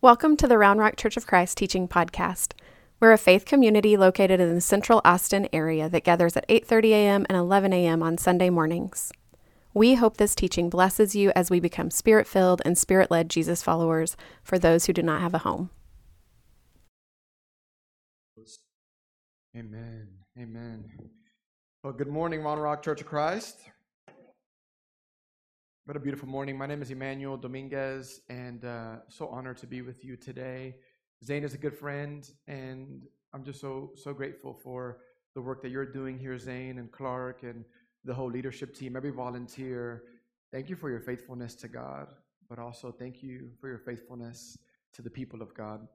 Welcome to the Round Rock Church of Christ Teaching Podcast. We're a faith community located in the central Austin area that gathers at 8:30 a.m. and 11 a.m. on Sunday mornings. We hope this teaching blesses you as we become spirit-filled and spirit-led Jesus followers for those who do not have a home. Amen. Amen. Well, good morning, Round Rock Church of Christ. What a beautiful morning. My name is Emmanuel Dominguez, and uh, so honored to be with you today. Zane is a good friend, and I'm just so so grateful for the work that you're doing here, Zane and Clark, and the whole leadership team, every volunteer. Thank you for your faithfulness to God, but also thank you for your faithfulness to the people of God.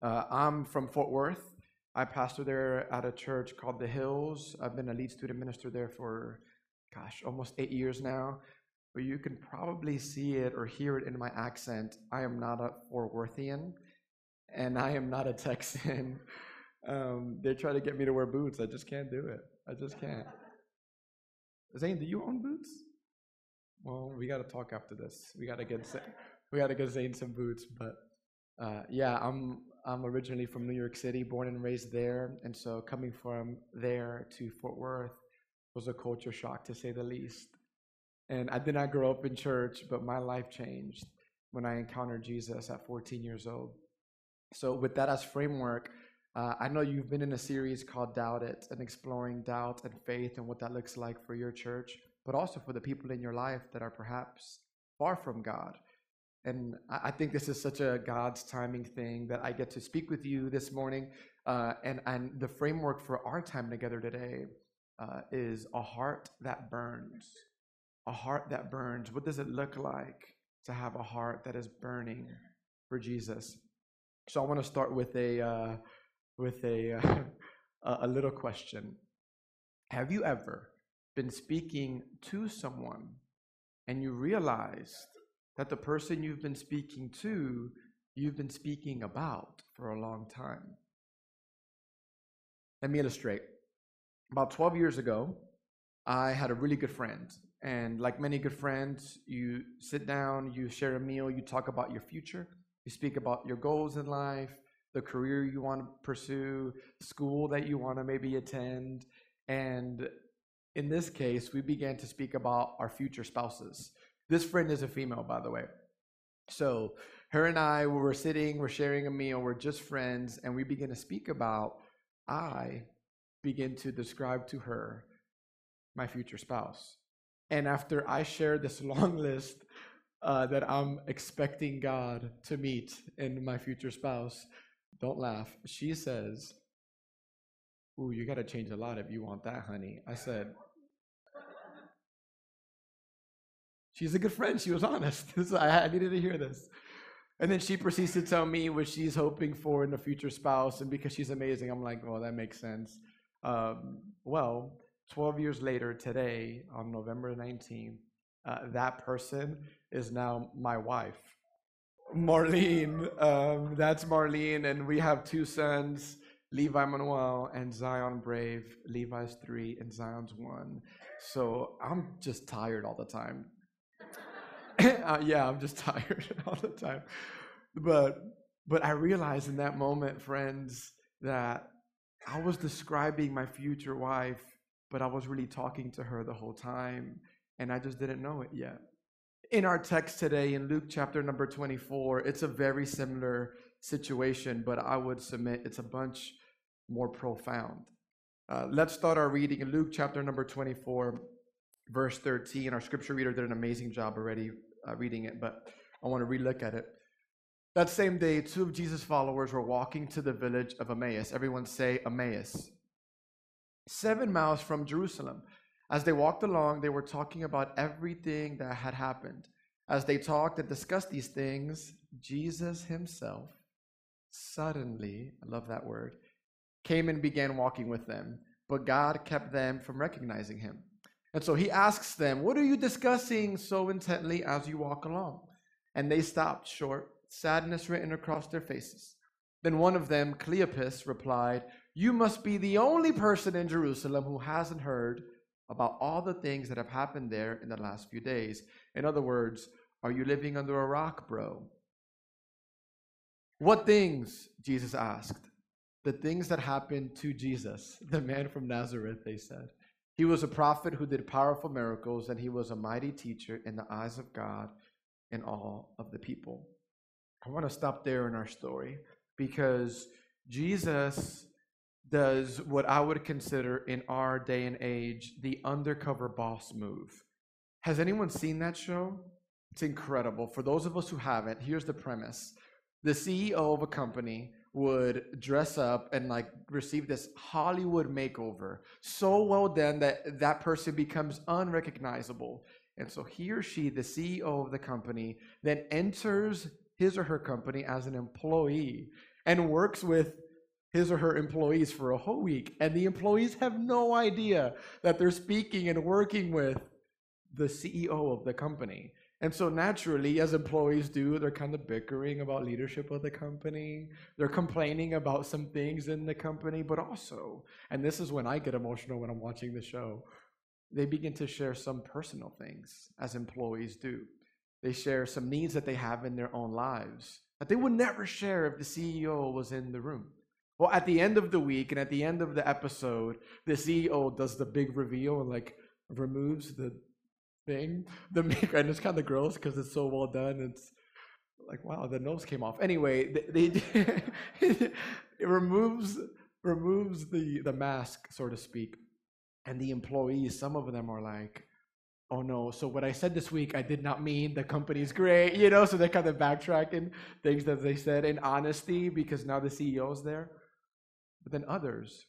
Uh, I'm from Fort Worth. I pastor there at a church called The Hills. I've been a lead student minister there for, gosh, almost eight years now but you can probably see it or hear it in my accent. I am not a Fort Worthian, and I am not a Texan. Um, they try to get me to wear boots. I just can't do it. I just can't. Zane, do you own boots? Well, we got to talk after this. We got to get we got to get Zane some boots. But uh, yeah, I'm I'm originally from New York City, born and raised there, and so coming from there to Fort Worth was a culture shock to say the least. And I did not grow up in church, but my life changed when I encountered Jesus at 14 years old. So, with that as framework, uh, I know you've been in a series called Doubt It and exploring doubt and faith and what that looks like for your church, but also for the people in your life that are perhaps far from God. And I think this is such a God's timing thing that I get to speak with you this morning. Uh, and, and the framework for our time together today uh, is a heart that burns a heart that burns. What does it look like to have a heart that is burning for Jesus? So I want to start with a uh, with a uh, a little question. Have you ever been speaking to someone and you realized that the person you've been speaking to, you've been speaking about for a long time? Let me illustrate. About 12 years ago, I had a really good friend and like many good friends, you sit down, you share a meal, you talk about your future, you speak about your goals in life, the career you want to pursue, school that you want to maybe attend. And in this case, we began to speak about our future spouses. This friend is a female, by the way. So her and I, we were sitting, we're sharing a meal, we're just friends, and we begin to speak about, I begin to describe to her my future spouse. And after I share this long list uh, that I'm expecting God to meet in my future spouse, don't laugh. She says, Ooh, you got to change a lot if you want that, honey. I said, She's a good friend. She was honest. I needed to hear this. And then she proceeds to tell me what she's hoping for in a future spouse. And because she's amazing, I'm like, well, that makes sense. Um, well, 12 years later, today, on November 19th, uh, that person is now my wife. Marlene, um, that's Marlene, and we have two sons, Levi Manuel and Zion Brave. Levi's three and Zion's one. So I'm just tired all the time. uh, yeah, I'm just tired all the time. But but I realized in that moment, friends, that I was describing my future wife but I was really talking to her the whole time, and I just didn't know it yet. In our text today, in Luke chapter number 24, it's a very similar situation, but I would submit it's a bunch more profound. Uh, let's start our reading in Luke chapter number 24, verse 13. Our scripture reader did an amazing job already uh, reading it, but I want to relook at it. That same day, two of Jesus' followers were walking to the village of Emmaus. Everyone say Emmaus seven miles from Jerusalem. As they walked along, they were talking about everything that had happened. As they talked and discussed these things, Jesus himself suddenly, I love that word, came and began walking with them, but God kept them from recognizing him. And so he asks them, What are you discussing so intently as you walk along? And they stopped short, sadness written across their faces. Then one of them, Cleopas, replied, you must be the only person in Jerusalem who hasn't heard about all the things that have happened there in the last few days. In other words, are you living under a rock, bro? What things? Jesus asked. The things that happened to Jesus, the man from Nazareth, they said. He was a prophet who did powerful miracles, and he was a mighty teacher in the eyes of God and all of the people. I want to stop there in our story because Jesus does what I would consider in our day and age the undercover boss move. Has anyone seen that show? It's incredible. For those of us who haven't, here's the premise the CEO of a company would dress up and like receive this Hollywood makeover so well done that that person becomes unrecognizable. And so he or she, the CEO of the company, then enters his or her company as an employee and works with his or her employees for a whole week. And the employees have no idea that they're speaking and working with the CEO of the company. And so naturally, as employees do, they're kind of bickering about leadership of the company. They're complaining about some things in the company, but also, and this is when I get emotional when I'm watching the show, they begin to share some personal things as employees do. They share some needs that they have in their own lives that they would never share if the CEO was in the room. Well, at the end of the week and at the end of the episode, the CEO does the big reveal and like removes the thing. The maker, and it's kind of gross because it's so well done. It's like, wow, the nose came off. Anyway, they, they it removes removes the the mask, so to speak, and the employees. Some of them are like, oh no, so what I said this week, I did not mean the company's great, you know. So they're kind of backtracking things that they said in honesty because now the CEO's there. But then others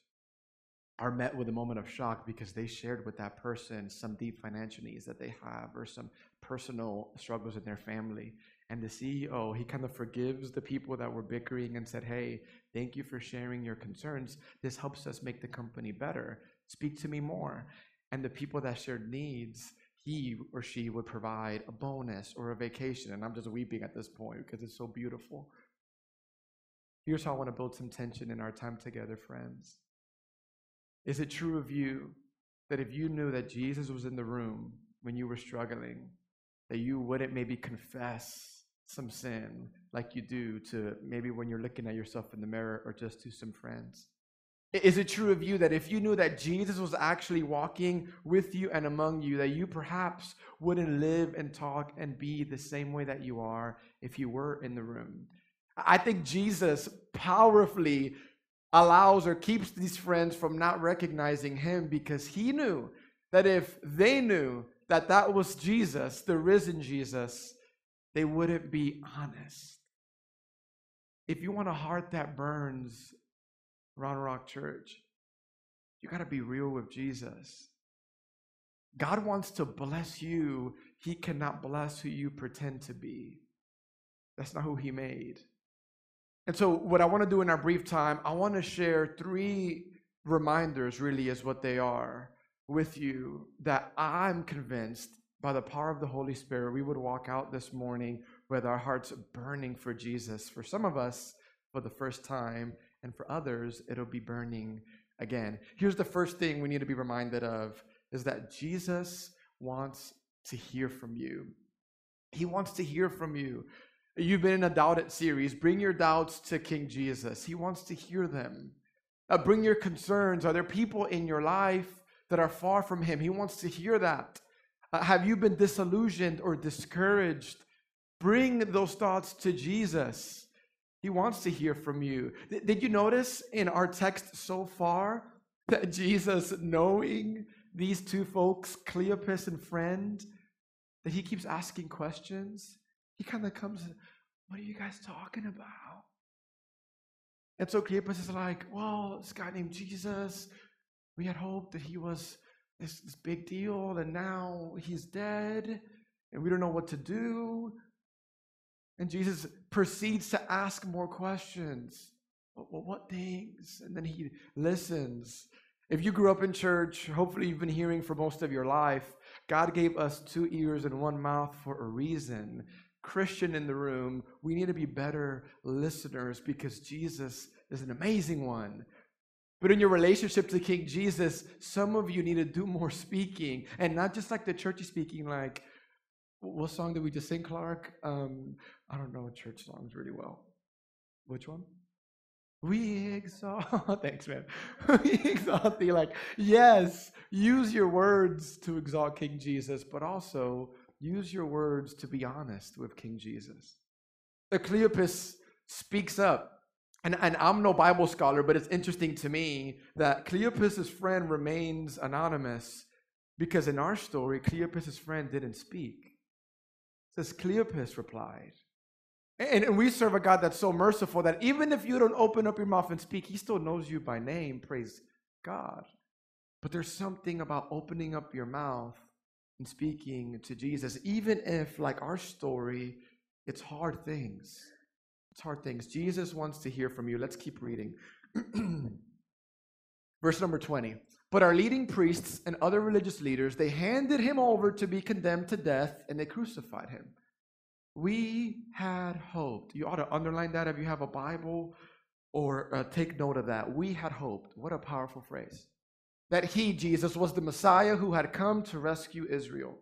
are met with a moment of shock because they shared with that person some deep financial needs that they have or some personal struggles in their family. And the CEO, he kind of forgives the people that were bickering and said, Hey, thank you for sharing your concerns. This helps us make the company better. Speak to me more. And the people that shared needs, he or she would provide a bonus or a vacation. And I'm just weeping at this point because it's so beautiful. Here's how I want to build some tension in our time together, friends. Is it true of you that if you knew that Jesus was in the room when you were struggling, that you wouldn't maybe confess some sin like you do to maybe when you're looking at yourself in the mirror or just to some friends? Is it true of you that if you knew that Jesus was actually walking with you and among you, that you perhaps wouldn't live and talk and be the same way that you are if you were in the room? I think Jesus powerfully allows or keeps these friends from not recognizing him because he knew that if they knew that that was Jesus, the risen Jesus, they wouldn't be honest. If you want a heart that burns, Round Rock Church, you got to be real with Jesus. God wants to bless you. He cannot bless who you pretend to be. That's not who He made. And so, what I want to do in our brief time, I want to share three reminders, really, is what they are with you that I'm convinced by the power of the Holy Spirit, we would walk out this morning with our hearts burning for Jesus. For some of us, for the first time, and for others, it'll be burning again. Here's the first thing we need to be reminded of is that Jesus wants to hear from you. He wants to hear from you. You've been in a Doubt series. Bring your doubts to King Jesus. He wants to hear them. Uh, bring your concerns. Are there people in your life that are far from Him? He wants to hear that. Uh, have you been disillusioned or discouraged? Bring those thoughts to Jesus. He wants to hear from you. Th- did you notice in our text so far that Jesus, knowing these two folks, Cleopas and friend, that he keeps asking questions? He kind of comes, What are you guys talking about? And so Cleopas is like, Well, this guy named Jesus, we had hoped that he was this, this big deal, and now he's dead, and we don't know what to do. And Jesus proceeds to ask more questions. Well, what things? And then he listens. If you grew up in church, hopefully you've been hearing for most of your life. God gave us two ears and one mouth for a reason. Christian in the room, we need to be better listeners because Jesus is an amazing one. But in your relationship to King Jesus, some of you need to do more speaking and not just like the churchy speaking, like, what song did we just sing, Clark? Um, I don't know church songs really well. Which one? We exalt. Thanks, man. we exalt thee. Like, yes, use your words to exalt King Jesus, but also use your words to be honest with King Jesus. The Cleopas speaks up. And, and I'm no Bible scholar, but it's interesting to me that Cleopas's friend remains anonymous because in our story, Cleopas's friend didn't speak. It says Cleopas replied, and, and we serve a God that's so merciful that even if you don't open up your mouth and speak, He still knows you by name. Praise God. But there's something about opening up your mouth and speaking to Jesus, even if, like our story, it's hard things. It's hard things. Jesus wants to hear from you. Let's keep reading. Verse number 20. But our leading priests and other religious leaders, they handed him over to be condemned to death and they crucified him. We had hoped. You ought to underline that if you have a Bible or uh, take note of that. We had hoped. What a powerful phrase. That he, Jesus, was the Messiah who had come to rescue Israel.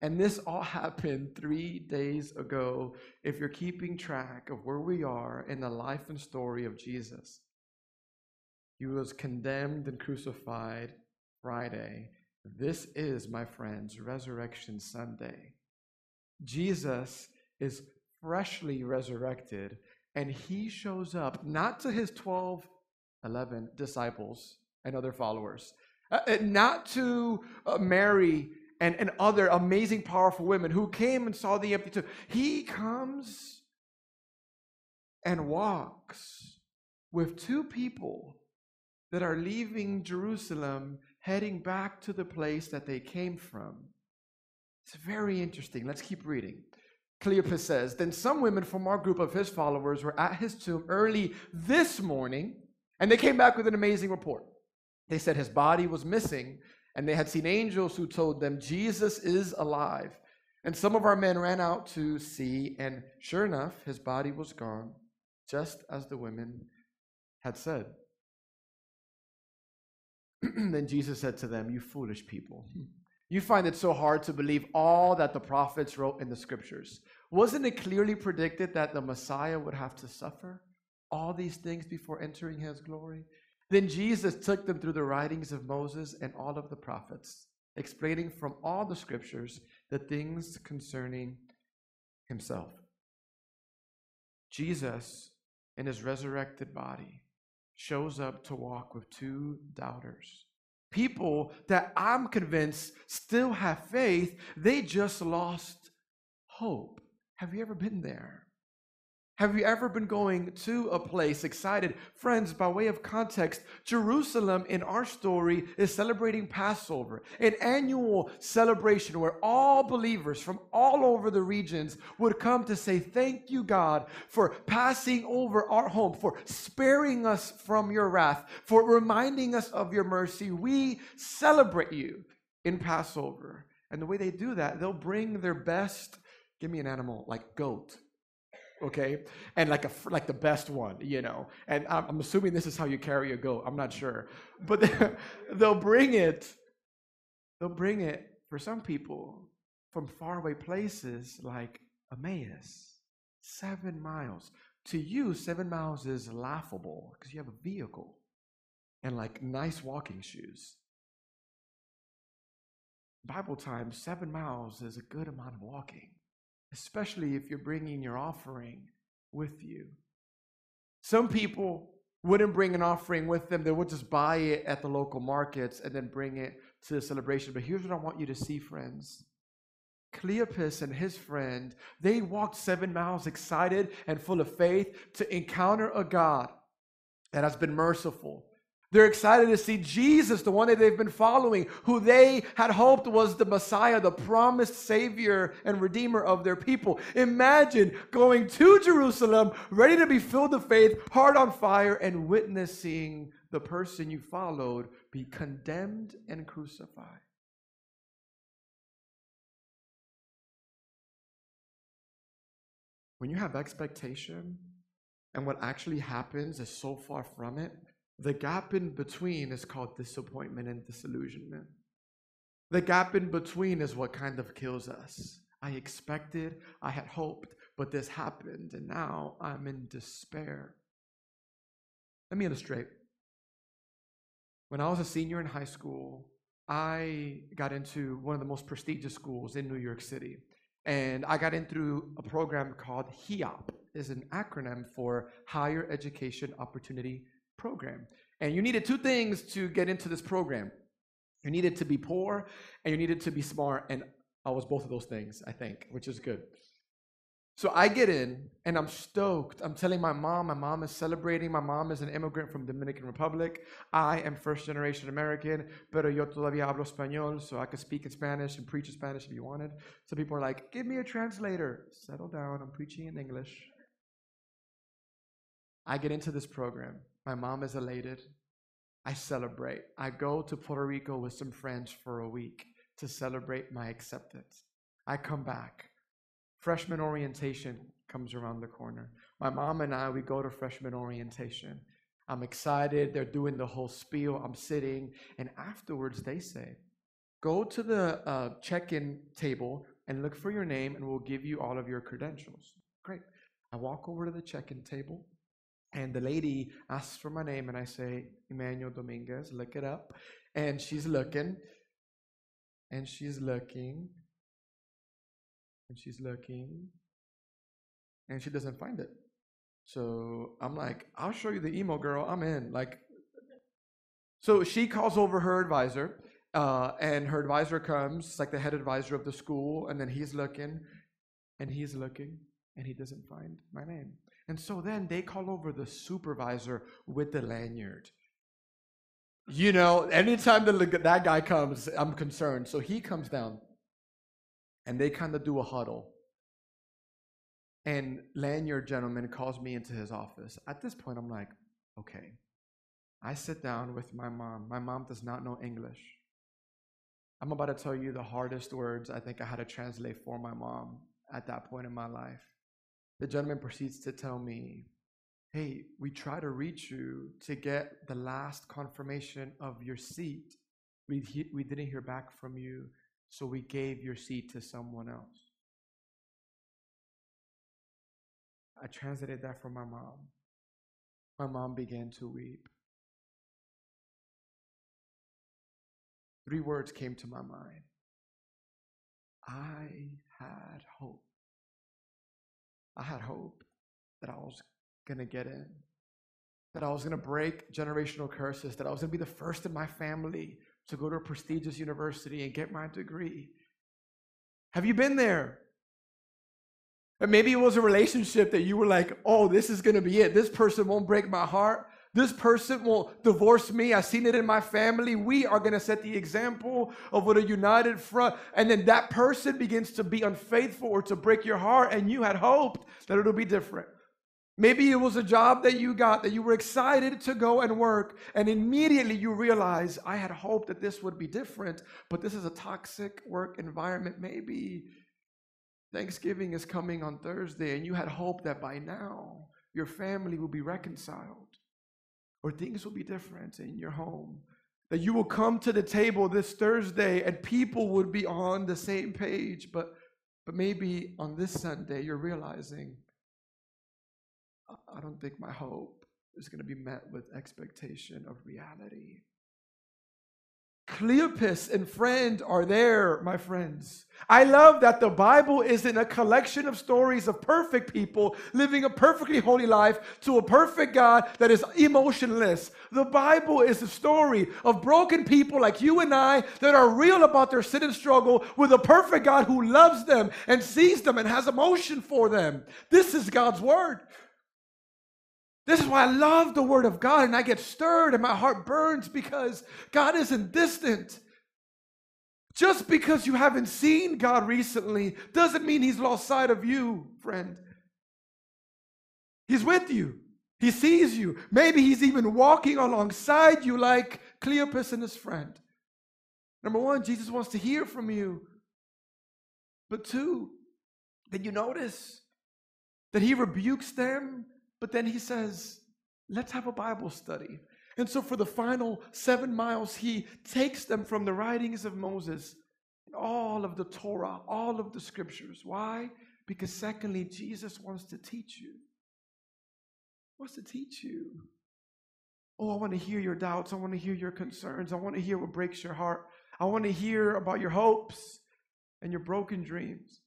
And this all happened three days ago, if you're keeping track of where we are in the life and story of Jesus. He was condemned and crucified Friday. This is, my friends, Resurrection Sunday. Jesus is freshly resurrected, and he shows up not to his 12, 11 disciples and other followers, uh, uh, not to uh, Mary and, and other amazing, powerful women who came and saw the empty tomb. He comes and walks with two people that are leaving Jerusalem, heading back to the place that they came from. It's very interesting. Let's keep reading. Cleopas says, Then some women from our group of his followers were at his tomb early this morning, and they came back with an amazing report. They said his body was missing, and they had seen angels who told them, Jesus is alive. And some of our men ran out to see, and sure enough, his body was gone, just as the women had said. then Jesus said to them, You foolish people. You find it so hard to believe all that the prophets wrote in the scriptures. Wasn't it clearly predicted that the Messiah would have to suffer all these things before entering his glory? Then Jesus took them through the writings of Moses and all of the prophets, explaining from all the scriptures the things concerning himself. Jesus, in his resurrected body, shows up to walk with two doubters people that I'm convinced still have faith, they just lost hope. Have you ever been there? Have you ever been going to a place excited? Friends, by way of context, Jerusalem in our story is celebrating Passover, an annual celebration where all believers from all over the regions would come to say, Thank you, God, for passing over our home, for sparing us from your wrath, for reminding us of your mercy. We celebrate you in Passover. And the way they do that, they'll bring their best, give me an animal, like goat okay? And like a like the best one you know? And i'm, I'm assuming this is how you carry a goat i'm not sure. But they'll bring it they'll bring it for some people from faraway places like emmaus seven miles. To you seven miles is laughable because you have a vehicle and like nice walking shoes. Bible time seven miles is a good amount of walking especially if you're bringing your offering with you. Some people wouldn't bring an offering with them, they would just buy it at the local markets and then bring it to the celebration. But here's what I want you to see, friends. Cleopas and his friend, they walked seven miles excited and full of faith to encounter a God that has been merciful, they're excited to see Jesus, the one that they've been following, who they had hoped was the Messiah, the promised Savior and Redeemer of their people. Imagine going to Jerusalem, ready to be filled with faith, heart on fire, and witnessing the person you followed be condemned and crucified. When you have expectation and what actually happens is so far from it, the gap in between is called disappointment and disillusionment. The gap in between is what kind of kills us. I expected, I had hoped but this happened, and now I'm in despair. Let me illustrate. When I was a senior in high school, I got into one of the most prestigious schools in New York City. And I got in through a program called HEOP, is an acronym for Higher Education Opportunity Program. And you needed two things to get into this program. You needed to be poor and you needed to be smart. And I was both of those things, I think, which is good. So I get in and I'm stoked. I'm telling my mom, my mom is celebrating. My mom is an immigrant from Dominican Republic. I am first generation American, pero yo todavía hablo español, so I could speak in Spanish and preach in Spanish if you wanted. So people are like, give me a translator. Settle down, I'm preaching in English. I get into this program. My mom is elated. I celebrate. I go to Puerto Rico with some friends for a week to celebrate my acceptance. I come back. Freshman orientation comes around the corner. My mom and I, we go to freshman orientation. I'm excited. They're doing the whole spiel. I'm sitting. And afterwards, they say, go to the uh, check in table and look for your name, and we'll give you all of your credentials. Great. I walk over to the check in table. And the lady asks for my name, and I say, Emmanuel Dominguez, look it up. And she's looking, and she's looking, and she's looking, and she doesn't find it. So I'm like, I'll show you the email, girl. I'm in. Like, so she calls over her advisor, uh, and her advisor comes, like the head advisor of the school, and then he's looking, and he's looking, and he doesn't find my name. And so then they call over the supervisor with the lanyard. You know, anytime the, that guy comes, I'm concerned. So he comes down and they kind of do a huddle. And lanyard gentleman calls me into his office. At this point, I'm like, okay. I sit down with my mom. My mom does not know English. I'm about to tell you the hardest words I think I had to translate for my mom at that point in my life. The gentleman proceeds to tell me, Hey, we tried to reach you to get the last confirmation of your seat. We, he- we didn't hear back from you, so we gave your seat to someone else. I translated that for my mom. My mom began to weep. Three words came to my mind I had hope. I had hope that I was going to get in, that I was going to break generational curses, that I was going to be the first in my family to go to a prestigious university and get my degree. Have you been there? And maybe it was a relationship that you were like, oh, this is going to be it. This person won't break my heart. This person will divorce me. I've seen it in my family. We are going to set the example of what a united front. And then that person begins to be unfaithful or to break your heart, and you had hoped that it'll be different. Maybe it was a job that you got that you were excited to go and work, and immediately you realize, I had hoped that this would be different, but this is a toxic work environment. Maybe Thanksgiving is coming on Thursday, and you had hoped that by now your family will be reconciled or things will be different in your home. That you will come to the table this Thursday and people would be on the same page, but, but maybe on this Sunday you're realizing, I don't think my hope is going to be met with expectation of reality. Cleopas and friend are there, my friends. I love that the Bible isn't a collection of stories of perfect people living a perfectly holy life to a perfect God that is emotionless. The Bible is a story of broken people like you and I that are real about their sin and struggle with a perfect God who loves them and sees them and has emotion for them. This is God's word. This is why I love the Word of God and I get stirred and my heart burns because God isn't distant. Just because you haven't seen God recently doesn't mean He's lost sight of you, friend. He's with you, He sees you. Maybe He's even walking alongside you like Cleopas and his friend. Number one, Jesus wants to hear from you. But two, did you notice that He rebukes them but then he says, let's have a Bible study. And so for the final seven miles, he takes them from the writings of Moses, all of the Torah, all of the scriptures. Why? Because secondly, Jesus wants to teach you. Wants to teach you. Oh, I want to hear your doubts. I want to hear your concerns. I want to hear what breaks your heart. I want to hear about your hopes and your broken dreams.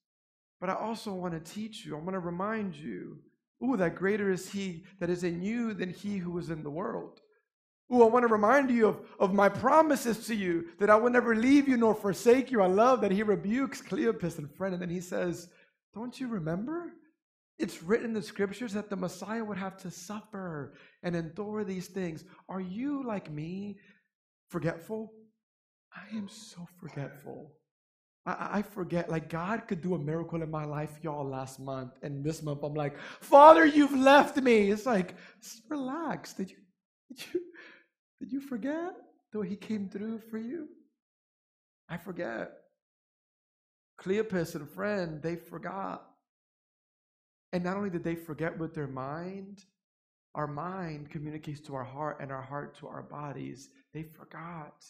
But I also want to teach you. I want to remind you, ooh, that greater is he that is in you than he who is in the world. Ooh, I want to remind you of, of my promises to you that I will never leave you nor forsake you. I love that he rebukes Cleopas and friend, and then he says, Don't you remember? It's written in the scriptures that the Messiah would have to suffer and endure these things. Are you like me, forgetful? I am so forgetful. I, I, forget, like, God could do a miracle in my life, y'all, last month. And this month, I'm like, Father, you've left me. It's like, relax. Did you, did you, did you forget though he came through for you? I forget. Cleopas and friend, they forgot. And not only did they forget with their mind, our mind communicates to our heart and our heart to our bodies. They forgot.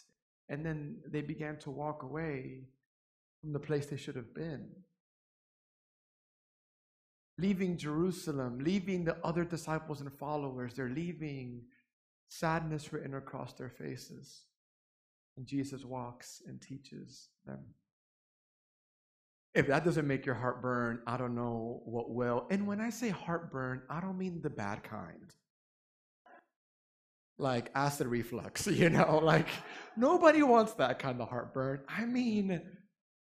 And then they began to walk away from the place they should have been. Leaving Jerusalem, leaving the other disciples and followers, they're leaving sadness written across their faces. And Jesus walks and teaches them. If that doesn't make your heart burn, I don't know what will. And when I say heartburn, I don't mean the bad kind. Like acid reflux, you know, like nobody wants that kind of heartburn. I mean,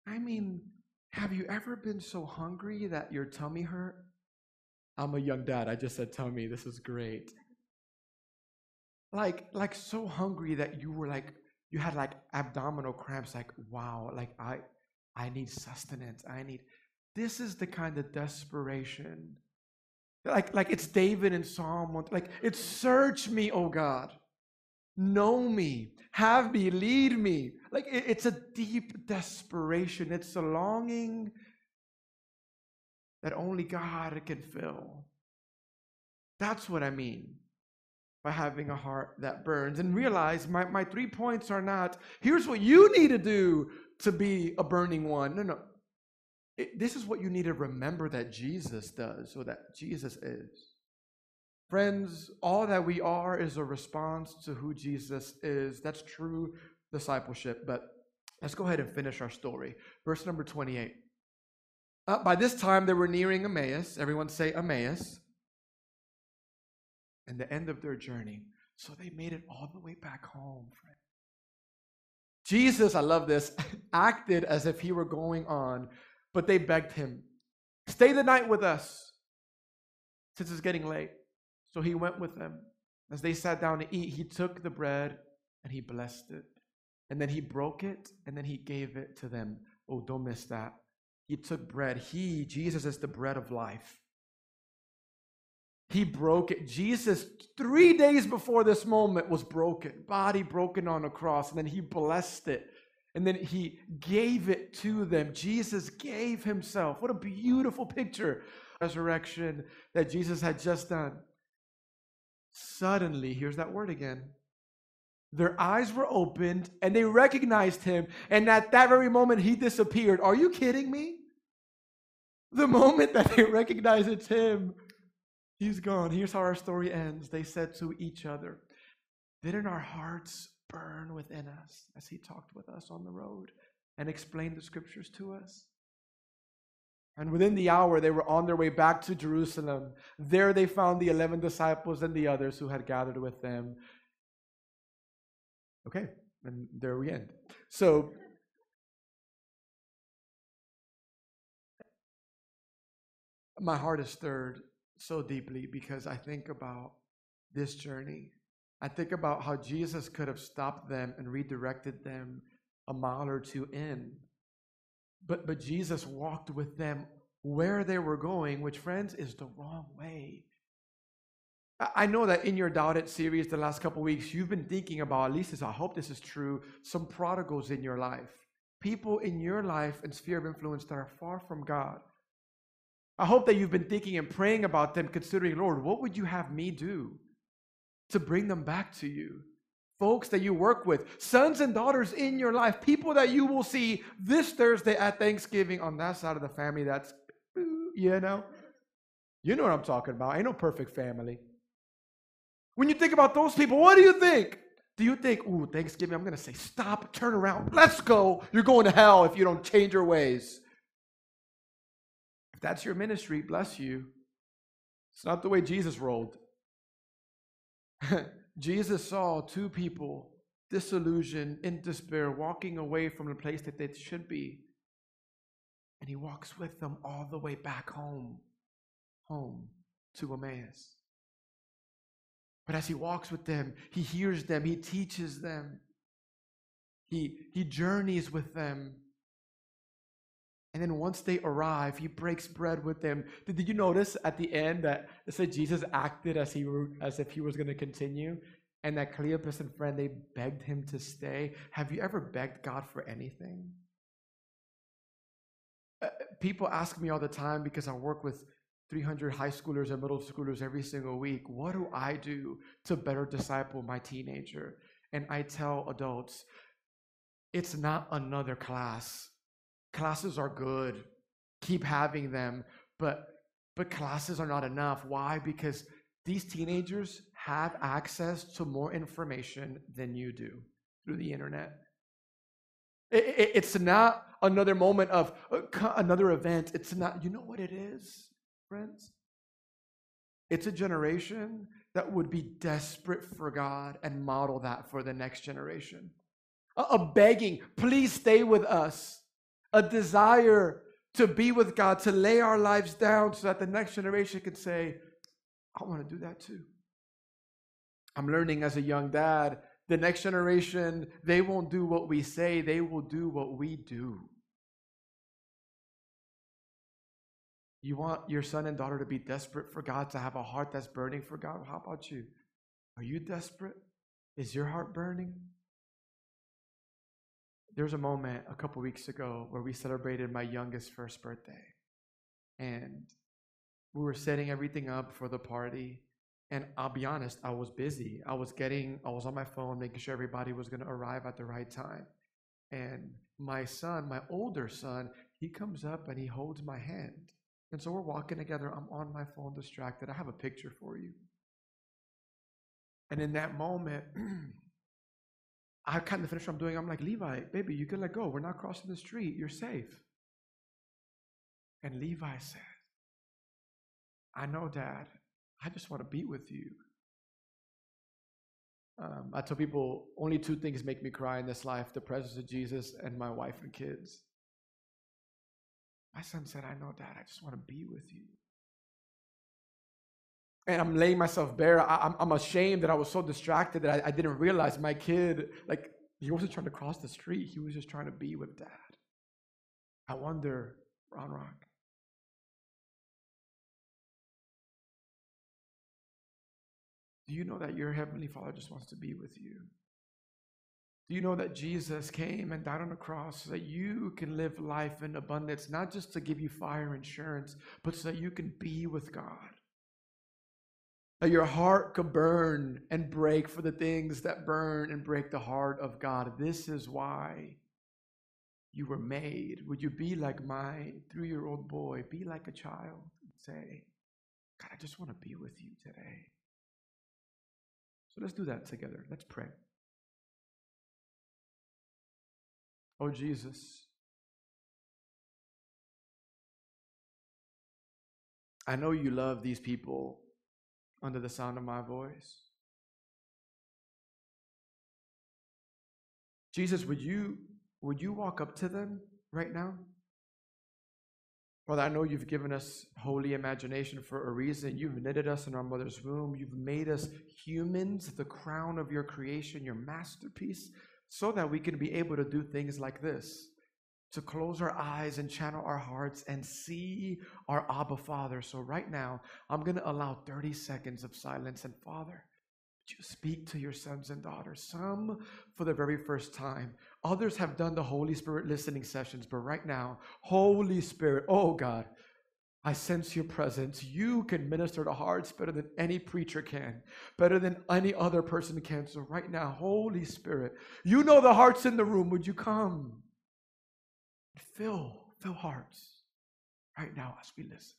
I mean, have you ever been so hungry that your tummy hurt? I'm a young dad. I just said tummy. This is great like like so hungry that you were like you had like abdominal cramps like wow like i i need sustenance i need this is the kind of desperation like like it's david in psalm 1 like it's search me oh god know me have me lead me. Like it, it's a deep desperation. It's a longing that only god can fill. That's what i mean by having a heart that burns. And realize my, my three points are not here's what you need to do to be a burning one. No no. It, this is what you need to remember that jesus does or that jesus is friends all that we are is a response to who jesus is that's true discipleship but let's go ahead and finish our story verse number 28 uh, by this time they were nearing emmaus everyone say emmaus and the end of their journey. So they made it all the way back home, friend. Jesus, I love this, acted as if he were going on, but they begged him, Stay the night with us, since it's getting late. So he went with them. As they sat down to eat, he took the bread and he blessed it. And then he broke it and then he gave it to them. Oh, don't miss that. He took bread. He, Jesus, is the bread of life. He broke it. Jesus, three days before this moment, was broken, body broken on a cross, and then he blessed it. And then he gave it to them. Jesus gave himself. What a beautiful picture. Resurrection that Jesus had just done. Suddenly, here's that word again. Their eyes were opened and they recognized him. And at that very moment, he disappeared. Are you kidding me? The moment that they recognized it's him, He's gone. Here's how our story ends. They said to each other, Didn't our hearts burn within us as he talked with us on the road and explained the scriptures to us? And within the hour, they were on their way back to Jerusalem. There they found the 11 disciples and the others who had gathered with them. Okay, and there we end. So, my heart is stirred so deeply because I think about this journey. I think about how Jesus could have stopped them and redirected them a mile or two in. But, but Jesus walked with them where they were going, which, friends, is the wrong way. I know that in your Doubt It series the last couple weeks, you've been thinking about, at least I hope this is true, some prodigals in your life. People in your life and sphere of influence that are far from God. I hope that you've been thinking and praying about them, considering, Lord, what would you have me do to bring them back to you? Folks that you work with, sons and daughters in your life, people that you will see this Thursday at Thanksgiving on that side of the family that's you know? You know what I'm talking about. Ain't no perfect family. When you think about those people, what do you think? Do you think, ooh, Thanksgiving, I'm going to say, stop, turn around, let's go. You're going to hell if you don't change your ways. If that's your ministry, bless you. It's not the way Jesus rolled. Jesus saw two people disillusioned, in despair, walking away from the place that they should be. And he walks with them all the way back home, home to Emmaus. But as he walks with them, he hears them, he teaches them, he, he journeys with them. And then once they arrive, he breaks bread with them. Did, did you notice at the end that it said Jesus acted as, he as if he was going to continue? And that Cleopas and friend, they begged him to stay. Have you ever begged God for anything? Uh, people ask me all the time because I work with 300 high schoolers and middle schoolers every single week. What do I do to better disciple my teenager? And I tell adults, it's not another class. Classes are good. Keep having them, but but classes are not enough. Why? Because these teenagers have access to more information than you do through the internet. it's not another moment of uh, another event. It's not, you know what it is? friends? It's a generation that would be desperate for God and model that for the next generation. A, a begging, please stay with us. A desire to be with God, to lay our lives down so that the next generation can say, I want to do that too. I'm learning as a young dad, the next generation, they won't do what we say, they will do what we do. You want your son and daughter to be desperate for God, to have a heart that's burning for God? How about you? Are you desperate? Is your heart burning? There was a moment a couple weeks ago where we celebrated my youngest first birthday. And we were setting everything up for the party. And I'll be honest, I was busy. I was getting, I was on my phone making sure everybody was going to arrive at the right time. And my son, my older son, he comes up and he holds my hand. And so we're walking together. I'm on my phone, distracted. I have a picture for you. And in that moment, I kind of finished what I'm doing. I'm like, Levi, baby, you can let go. We're not crossing the street. You're safe. And Levi said, I know, Dad. I just want to be with you. Um, I tell people only two things make me cry in this life the presence of Jesus and my wife and kids. My son said, I know, Dad, I just want to be with you. And I'm laying myself bare. I, am I'm ashamed that I was so distracted that I, I didn't realize my kid, like, he wasn't trying to cross the street. He was just trying to be with Dad. I wonder, Round Rock, do you know that your Heavenly Father just wants to be with you? Do you know that Jesus came and died on the cross so that you can live life in abundance, not just to give you fire insurance, but so that you can be with God? That your heart could burn and break for the things that burn and break the heart of God. This is why you were made. Would you be like my three year old boy? Be like a child and say, God, I just want to be with you today. So let's do that together. Let's pray. Oh, Jesus, I know you love these people under the sound of my voice. Jesus, would you would you walk up to them right now? Father, I know you've given us holy imagination for a reason. You've knitted us in our mother's womb. You've made us humans, the crown of your creation, your masterpiece so that we can be able to do things like this to close our eyes and channel our hearts and see our Abba Father. So, right now, I'm going to allow 30 seconds of silence. And, Father, you speak to your sons and daughters, some for the very first time. Others have done the Holy Spirit listening sessions, but right now, Holy Spirit, oh God, I sense your presence. You can minister to hearts better than any preacher can, better than any other person can. So, right now, Holy Spirit, you know the hearts in the room. Would you come? Fill, fill hearts right now as we listen.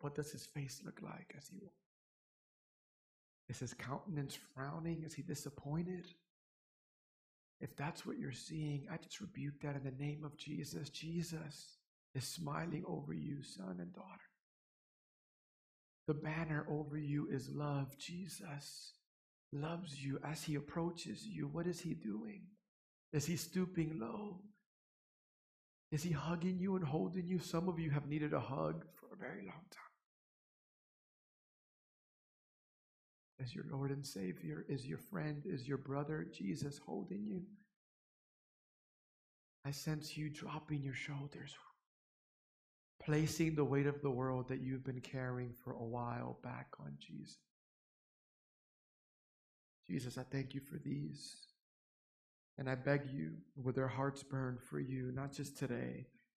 What does his face look like as he walks? is his countenance frowning? Is he disappointed? If that's what you're seeing, I just rebuke that in the name of Jesus. Jesus is smiling over you, son and daughter. The banner over you is love. Jesus loves you as he approaches you. What is he doing? Is he stooping low? Is he hugging you and holding you? Some of you have needed a hug for a very long time. As your Lord and Savior, is your friend, is your brother, Jesus holding you? I sense you dropping your shoulders, placing the weight of the world that you've been carrying for a while back on Jesus. Jesus, I thank you for these. And I beg you, with their hearts burn for you, not just today,